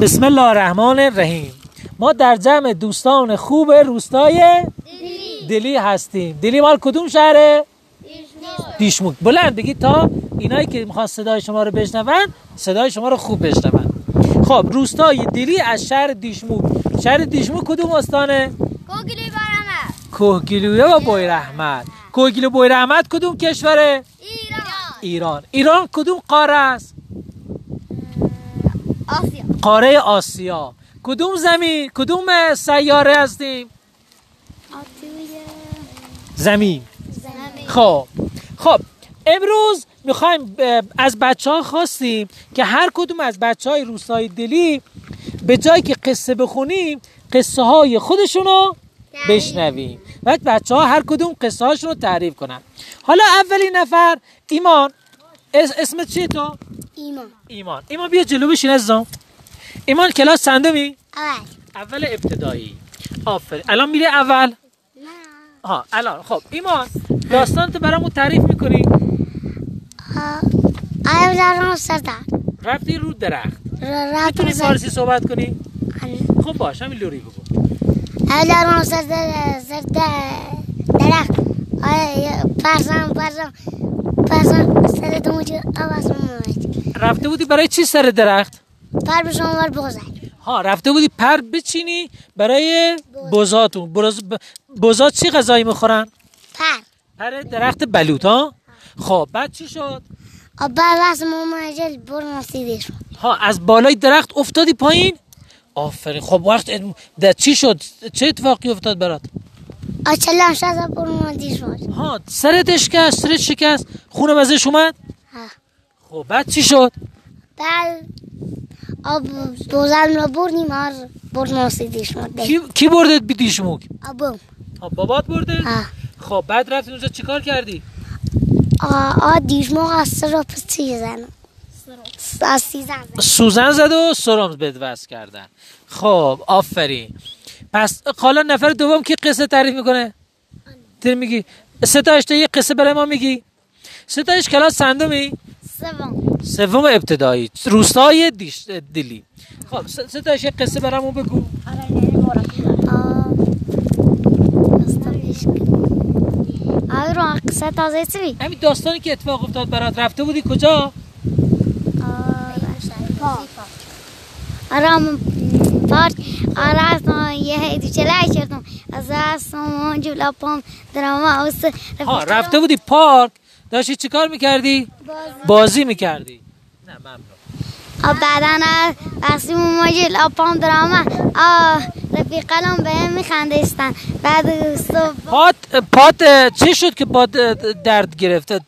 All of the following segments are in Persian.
بسم الله الرحمن الرحیم. ما در جمع دوستان خوب روستای دلی. هستیم. دلی مال کدوم شهره؟ دیشموک بلند بگید تا اینایی که می‌خوان صدای شما رو بشنون صدای شما رو خوب بشنون. خب روستای دلی از شهر دیشموک. شهر دیشموک کدوم استانه؟ کوگلی برامه کوهگیلویه و بوی رحمت کوهگیلو بوی رحمت کدوم کشوره؟ ایران. ایران. ایران کدوم قاره است؟ آسیا. قاره آسیا. کدوم زمین کدوم سیاره هستیم؟ زمین. خب. خب امروز می‌خوایم از بچه ها خواستیم که هر کدوم از بچه های روستای دلی به جایی که قصه بخونیم قصه های خودشون رو بشنویم و بچه ها هر کدوم قصه هاشون رو تعریف کنن. حالا اولین نفر ایمان. اس- اسمت چیه تو؟ ایمان. ایمان. ایمان بیا جلو بشین عزیزم. ایمان کلاس چندمی؟ اول. اول ابتدایی. آفرین. الان میره اول؟ نه. ها الان. خب ایمان داستان تو برامون تعریف می‌کنی؟ اول رفتم سردر رفتی رو درخت. می‌تونی فارسی صحبت کنی؟ خب باش همین لوری بگو. رفتم سردر سردر درخت. آیا پرسم پرسم پرسم سر تو موچه آواز رفته بودی برای چی سر درخت؟ پر به شما بغزد ها رفته بودی پر بچینی برای بزاتون برز... ب- بزات چی غذایی می‌خورن؟ پر. پر درخت بلوط ها؟ خب بعد چی شد؟ آب بس ممجل بر نسیدش ها از بالای درخت افتادی پایین؟ آفرین. خب وقت در چی شد؟ چه اتفاقی افتاد برات؟ آچلم شد بر نسیدش ها سرت شکست سرت شکست. خونم ازش اومد؟ خب بعد چی شد؟ بعد آب بوزن رو بردیم هر بر نسیدش کی, کی بردت بی دیشموک؟ آبم ها بابات برده آه. خب بعد رفتی اونجا چیکار کردی؟ آ دیشمو از سر پس چی سیزن زنم سوزن زد و سرم بد وصل کردن. خب آفرین. پس حالا نفر دوم کی قصه تعریف می‌کنه؟ تو میگی. ستایش تو یه قصه برای ما میگی. ستایش کلاس چندمی؟ سوم. سوم ابتدایی. روستای دیش دلی. خب ستایش یه قصه برامون بگو. آی رو قصه تازه چی؟ همین داستانی که اتفاق افتاد برات. رفته بودی کجا؟ آرام پارک. آرام یه هیدی چلای کردم. از اصلا جولا پام درما اوس ها رفته بودی پارک؟ داشتی چیکار می‌کردی؟ بازی. می‌کردی. نه ممنون آ بعدن وقتی ماجل آپام درما آ رفیقلم به هم میخندستن بعد صبح پات پات چی شد که پات درد گرفته؟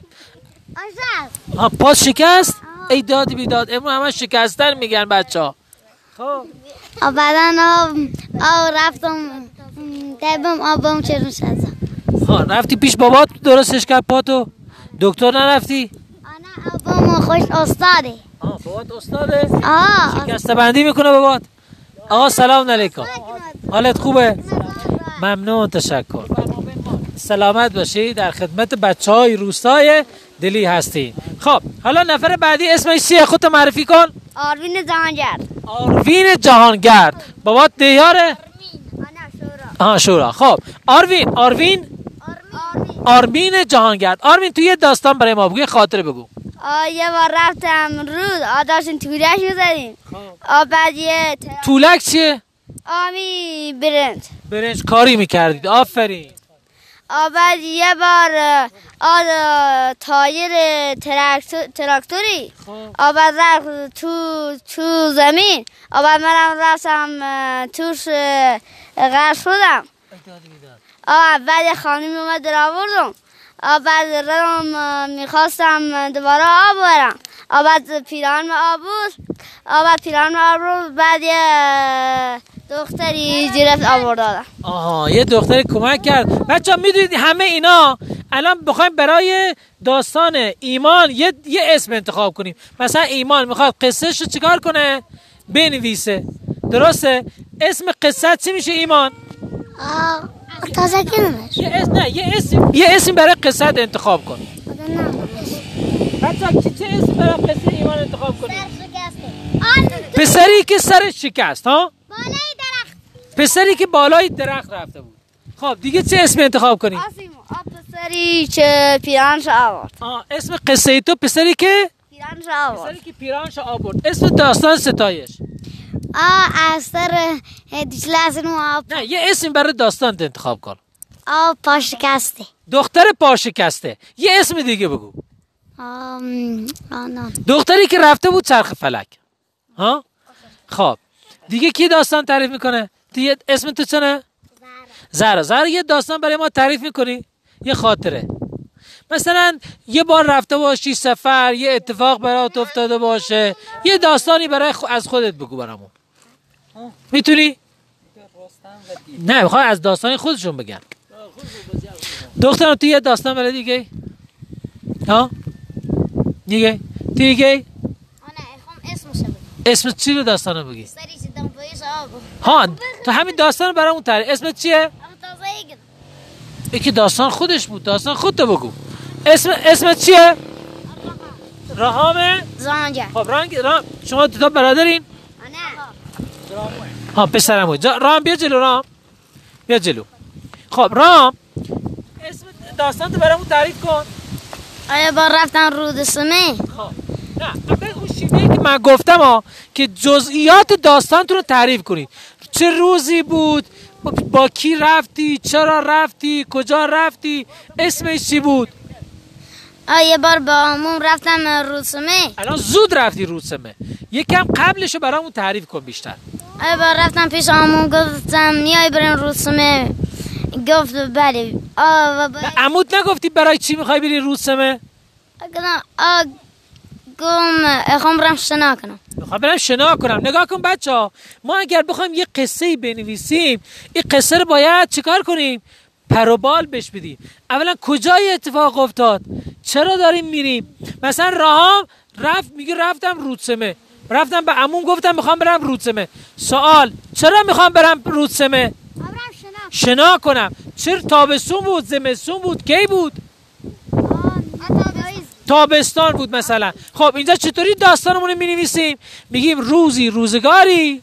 ها پات شکست؟ ای داد بیداد. امروز همه شکستن میگن بچه ها. خب. آ بعدن آ رفتم دبم آبم چرون شدم ها رفتی پیش بابات درستش کرد پاتو؟ دکتر نرفتی؟ آنا آبم خوش استاده. ها بابات استاده؟ آه. شکسته بندی می‌کنه بابات. آقا سلام علیکم. حالت خوبه؟ ممنون تشکر. سلامت باشی در خدمت بچه های روستای دلی هستی خب حالا نفر بعدی اسمش چیه؟ خودتو معرفی کن. آروین زانجر آروین جهانگرد. بابات دهیاره شورا. آها شورا. خب آروین آروین آروین آرمین جهانگرد. آرمین تو یه داستان برای ما بگو یه خاطره بگو. یه بار رفتم رود. آ داشتیم طولش می‌زدیم. آ بعد یه ت- طولک چیه؟ آمی برنج. برنج کاری می‌کردید. آفرین. آ بعد یه بار آ تایر تراکتور- تراکتوری. آ بعد رفت تو تو زمین. آ بعد منم رفتم توش غرق شدم. آ بعد یه خانمی اومد در آوردم. آ بعد رم می‌خواستم دوباره آب برم. بعد پیران آب بود. بعد پیران آب بود بعد یه دختری آورد دادم آها یه دختری کمک کرد. بچه ها می‌دونید همه اینا الان بخوایم برای داستان ایمان یه, یه اسم انتخاب کنیم. مثلا ایمان می‌خواد قصهش رو چیکار کنه؟ بنویسه. درسته؟ اسم قصه چی میشه ایمان؟ آ تازه کنمش یه اسم نه یه اسم یه اسم برای قصه انتخاب کن. بچه چه اسم برای قصه ایمان انتخاب کنیم پسری که سرش شکست ها؟ بالای درخت. پسری که بالای درخت رفته بود. خب دیگه چه اسم انتخاب کنیم پسری که پیرانش آورد. آه اسم قصه تو پسری که؟ پیرانش آورد. پسری که پیرانش آورد. اسم داستان ستایش. آ از سر از اون آب. نه یه اسم برای داستان انتخاب کن. آب پاشکسته. دختر پاشکسته. یه اسم دیگه بگو. آم آنان دختری که رفته بود چرخ فلک. ها؟ خب. دیگه کی داستان تعریف می‌کنه؟ دیگه اسم تو چنه؟ زهرا. زهرا. یه داستان برای ما تعریف می‌کنی؟ یه خاطره. مثلا یه بار رفته باشی سفر یه اتفاق برات افتاده باشه یه داستانی برای خ- از خودت بگو برامون. می‌تونی؟ نه می‌خوام از داستان خودشون بگن دخترم تو یه داستان برای دیگه ها؟ دیگه دیگه بگم. اسم چی رو داستان رو بگی ها تو همین داستان رو برامون تعریف اسمت چیه؟ یکی داستان خودش بود. داستان خودت بگو. اسم اسمت چیه؟ رهام زانجا خب رنگ شما دو تا برادرین؟ ها پسرم بود. رام بیا جلو رام. بیا جلو. خب رام. اسم داستان تو برامون تعریف کن. آیا با رفتن رود سمه خب. نه اون شیوهی که من گفتم ها که جزئیات داستانتون رو تعریف کنید چه روزی بود؟ با کی رفتی؟ چرا رفتی؟ کجا رفتی؟ اسمش چی بود؟ آیا بار با عموم رفتم رود سمه الان زود رفتی روسمه یکم قبلش رو برامون تعریف کن بیشتر. آیا بار رفتم پیش عموم گفتم میای بریم رود سمه گفت بله. آ و با به عمود نگفتی برای چی می‌خوای بری روسمه گفتم گم اخوام برم شنا کنم. می‌خوام برم شنا کنم. نگاه کن بچه ها ما اگر بخوایم یه قصه بنویسیم این قصه رو باید چیکار کنیم؟ پروبال بش بدیم. اولا کجای اتفاق افتاد؟ چرا داریم میریم؟ مثلا راهام رفت میگه رفتم رودسمه. رفتم به عموم گفتم می‌خوام برم رودسمه. سوال چرا می‌خوام برم رودسمه؟ شنا. کنم. چرا تابستون بود؟ زمستون بود؟ کی بود؟ تابستان بود مثلا. خب اینجا چطوری داستانمون رو می‌نویسیم؟ میگیم روزی روزگاری.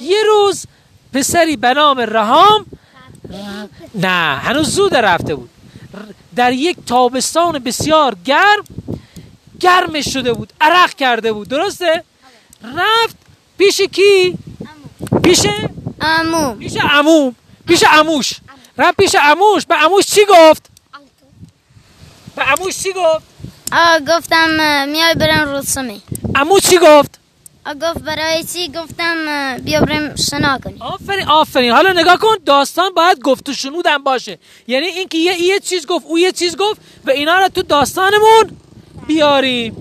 یه روز پسری به نام رهام نه هنوز زود رفته بود. در یک تابستان بسیار گرم گرمش شده بود عرق کرده بود درسته؟ رفت پیش کی؟ پیش؟ عموم پیش عموم پیش عموش. رفت پیش عموش. به عموش چی گفت؟ به عموش چی گفت؟ آ گفتم میای بریم رود سمه عموش چی گفت؟ گفت برای چی؟ گفتم بیا بریم شنا کنیم. آفرین آفرین. حالا نگاه کن داستان باید گفت و شنود هم باشه. یعنی اینکه یه یه چیز گفت او یه چیز گفت و اینا رو تو داستانمون بیاریم.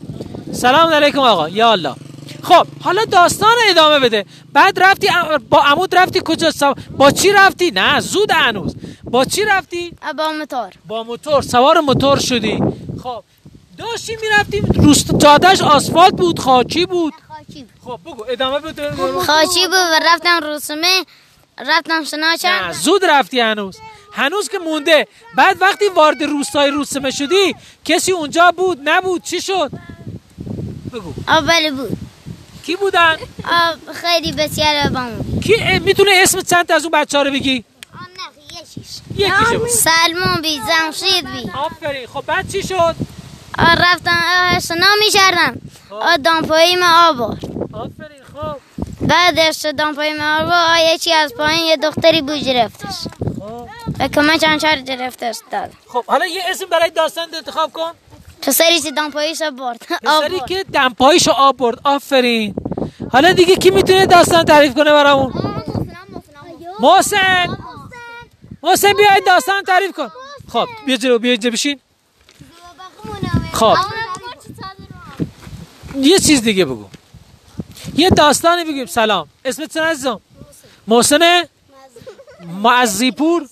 سلام علیکم آقا. یا الله. خب حالا داستان رو ادامه بده. بعد رفتی با عمود رفتی کجا؟ سوا- با چی رفتی؟ نه زود هنوز. با چی رفتی؟ با موتور. با موتور. سوار موتور شدی. خب داشتی می‌رفتی روست جادهش آسفالت بود خاکی بود. بود خب بگو ادامه بده خاکی بود و رفتم رود سمه رفتم کردم زود رفتی هنوز. هنوز که مونده. بعد وقتی وارد روستای روسمه شدی کسی اونجا بود نبود چی شد؟ بگو. بله بود. کی بودن؟ خیلی بسیار با اون کی؟ می‌تونه اسم چند از اون بچه ها رو بگی؟ یکیشو بگو. سلمون بی جمشید بی. آفرین. خب بعد چی شد؟ رفتم می کردم آ دامپایی ما آب برد. آفرین خب. بعدش دامپایی ما آب یکی از پایین یه دختری بود گرفتش. خب. و کمک انچار گرفتش داد. خب حالا یه اسم برای داستان انتخاب کن. پسری که دامپاییش برد. پسری. که دمپاییشو آب برد آفرین. حالا دیگه کی می‌تونه داستان تعریف کنه برامون؟ محسن محسن بیاید داستان تعریف کن. خب بیا جلو بیا اینجا بشین. خب. یه چیز دیگه بگو. یه داستانی بگیم. سلام. اسمت چه عزیزم؟ محسن. معزیپور.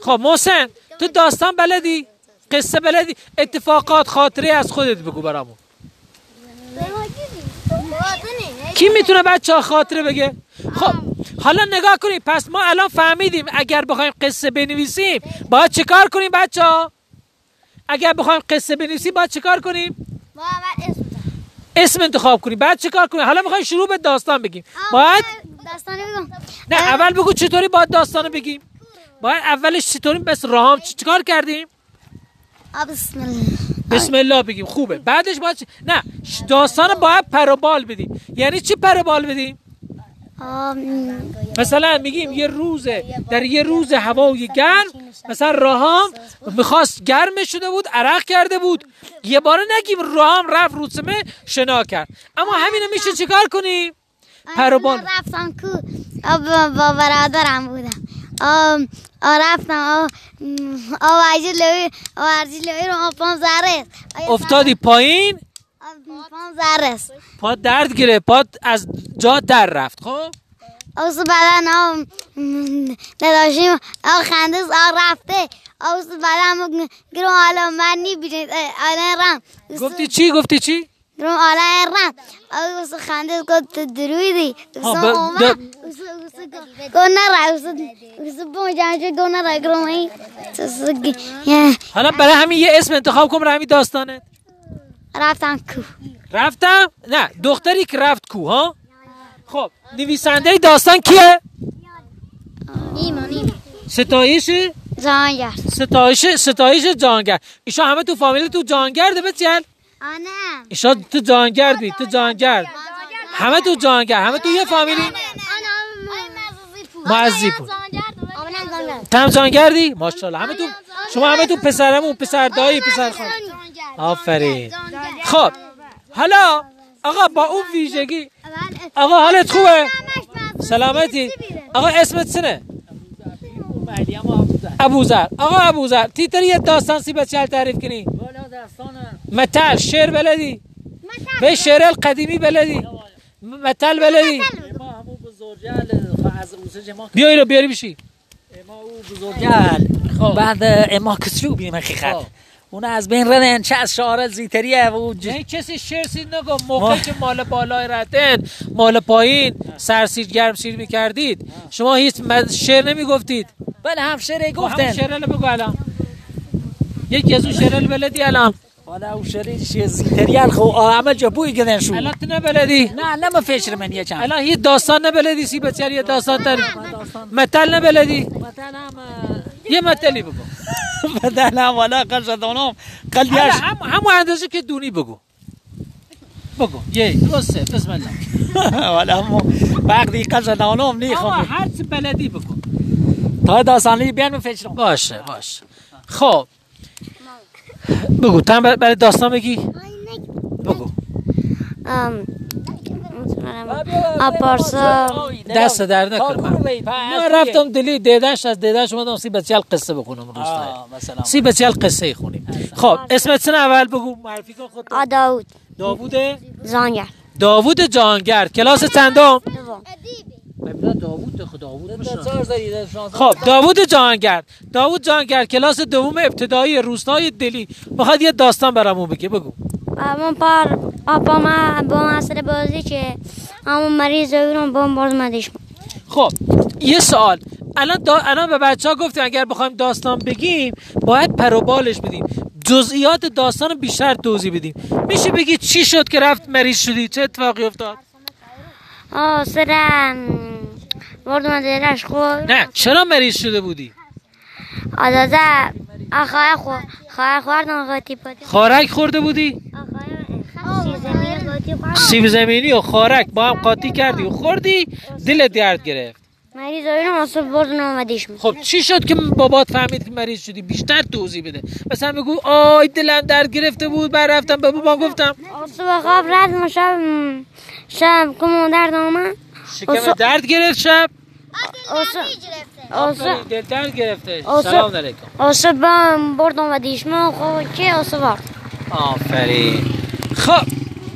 خب محسن تو داستان بلدی؟ قصه بلدی؟ اتفاقات خاطره از خودت بگو برامون. کی می‌تونه بچه ها خاطره بگه؟ خب حالا نگاه کنید پس ما الان فهمیدیم اگر بخوایم قصه بنویسیم باید چه کار کنیم بچه ها؟ اگر بخوایم قصه بنویسیم باید چه کار کنیم؟ اسم انتخاب کنیم. بعد چه کار کنیم؟ حالا می‌خوایم شروع به داستان بگیم. باید داستانی بگم. نه اول بگو چطوری باید داستان بگیم. باید اولش چطوری مثل راهام چی- چیکار کردیم؟ بسم الله. بسم الله بگیم. خوبه. بعدش باید نه داستان باید پروبال بدیم. یعنی چی پروبال بدیم؟ مثلا میگیم یه روزه در یه روز هوای گرم مثلا راهام می‌خواست گرم شده بود عرق کرده بود. یه بار نگیم راهام رفت روسمه شنا کرد. اما همینو میشه چیکار کنیم؟ پروبال من رفتم کو با برادرم بودم. آم، آ، رفتم آ، آوازی لوی رو زرس افتادی پایین؟ زرس پا درد گرفت پا از جا در رفت خب؟ اوس بعدا آم، م، نداشتیم آ خندس آ رفته. اوس بعدا گرو حالا من نی الان رم. گفتی چی؟ گفتی چی؟ گرو الان رم. اوس خندس گفت درویدی. اوس ها، اومد. د- اوس اوس اوس اوس پونجا گو نرا گرو می حالا برای همین یه اسم انتخاب کن برای همین داستانه رفتم کو. رفتم؟ نه دختری که رفت کو ها؟ خب نویسنده داستان کیه؟ نیما نیما. ستایش؟ زانگر ستایش ستایش جانگر. ایشا همه تو فامیل تو جانگرده بچل آنم ایشا تو جانگردی تو جانگرد. همه تو جانگرد همه تو یه فامیلی؟ معزی پور تم جانگردی؟ ماشاءالله. همه تو شما همه تو پسرمون پسر دایی پسر خان آفرین. خب حالا آقا با اون ویژگی آقا حالت خوبه؟ سلامتی. آقا اسمت سنه ابوذر. آقا ابوذر تیتر یه داستان سی بچه تعریف کنی. متل شعر بلدی. به شعر القدیمی بلدی. متل بلدی. ما بیایی رو بیاری بشی. ما او بزرگل. بعد اما کسرو بیم حقیقت اون از بین ردن چه از شعار زیتریه و. نه کسی شعر سید نگو موقعی که مال بالای رتن مال پایین سرسیر گرم سیر می‌کردید شما هیچ شعر نمی‌گفتید. بله هم شعر همون گفتن. شعر رو بگو الان. یک از اون شعر بلدی الان؟ حالا او شعر چیه زیتریل خو جا بوی گدن شو. الان تو نبلدی؟ نه لما فشر من یه چند. الان هیچ داستان نبلدی سی بچه یه داستان تر. متل نبلدی؟ مثلا یه متلی بگو. مثلا ولا قشدانم قلیش هم همون اندازه که دونی بگو. بگو. یه دو سه بسم الله. ولا همو وقتی قشدانم نیخم هر چی بلدی بگو. تا داستانی بیان فشرم باشه باشه. خب. بگو هم بر- برای داستان بگی. بگو. پارسا. دست در نکن. من من رفتم دلی دیدنش از دیدنش اومدم سی بچه قصه بخونم مثلا. سی بچه قصه خونیم. خب اسمت سن اول بگو. معرفی کن خود آ داود داوود؟ زانگر. داوود جانگر. کلاس چندم؟ دوم. داوود داوود خب داوود جانگر. داوود جانگر کلاس دوم ابتدایی روستای دلی. می‌خواد یه داستان برامون بگه بگو. من پار آپا ما با مسئله بازی که همون مریض رو با باز مدیش خب یه سوال. الان دا... الان به بچه ها گفتیم اگر بخوایم داستان بگیم باید پروبالش بدیم. جزئیات داستان رو بیشتر توضیح بدیم. میشه بگی چی شد که رفت مریض شدی؟ چه اتفاقی افتاد؟ آه سرم. بردم دیرش خود نه چرا مریض شده بودی؟ آزازه آخواه خو خواه خوردم قاطی پاتی خارک خورده بودی؟ سیب زمینی و خارک با هم قاطی کردی و خوردی دل درد گرفت. مریض رو اصلا بردم مدیش خب چی شد که بابات فهمید که مریض شدی؟ بیشتر توضیح بده. مثلا بگو آی دلم درد گرفته بود بعد رفتم به بابا گفتم. صبح خواب رفتم شب شب کمون درد آمد. شکم درد گرفت شب؟ اوسا دل درد گرفته. سلام علیکم. اوسا بردم و دیشم خب که بار آفرین. خب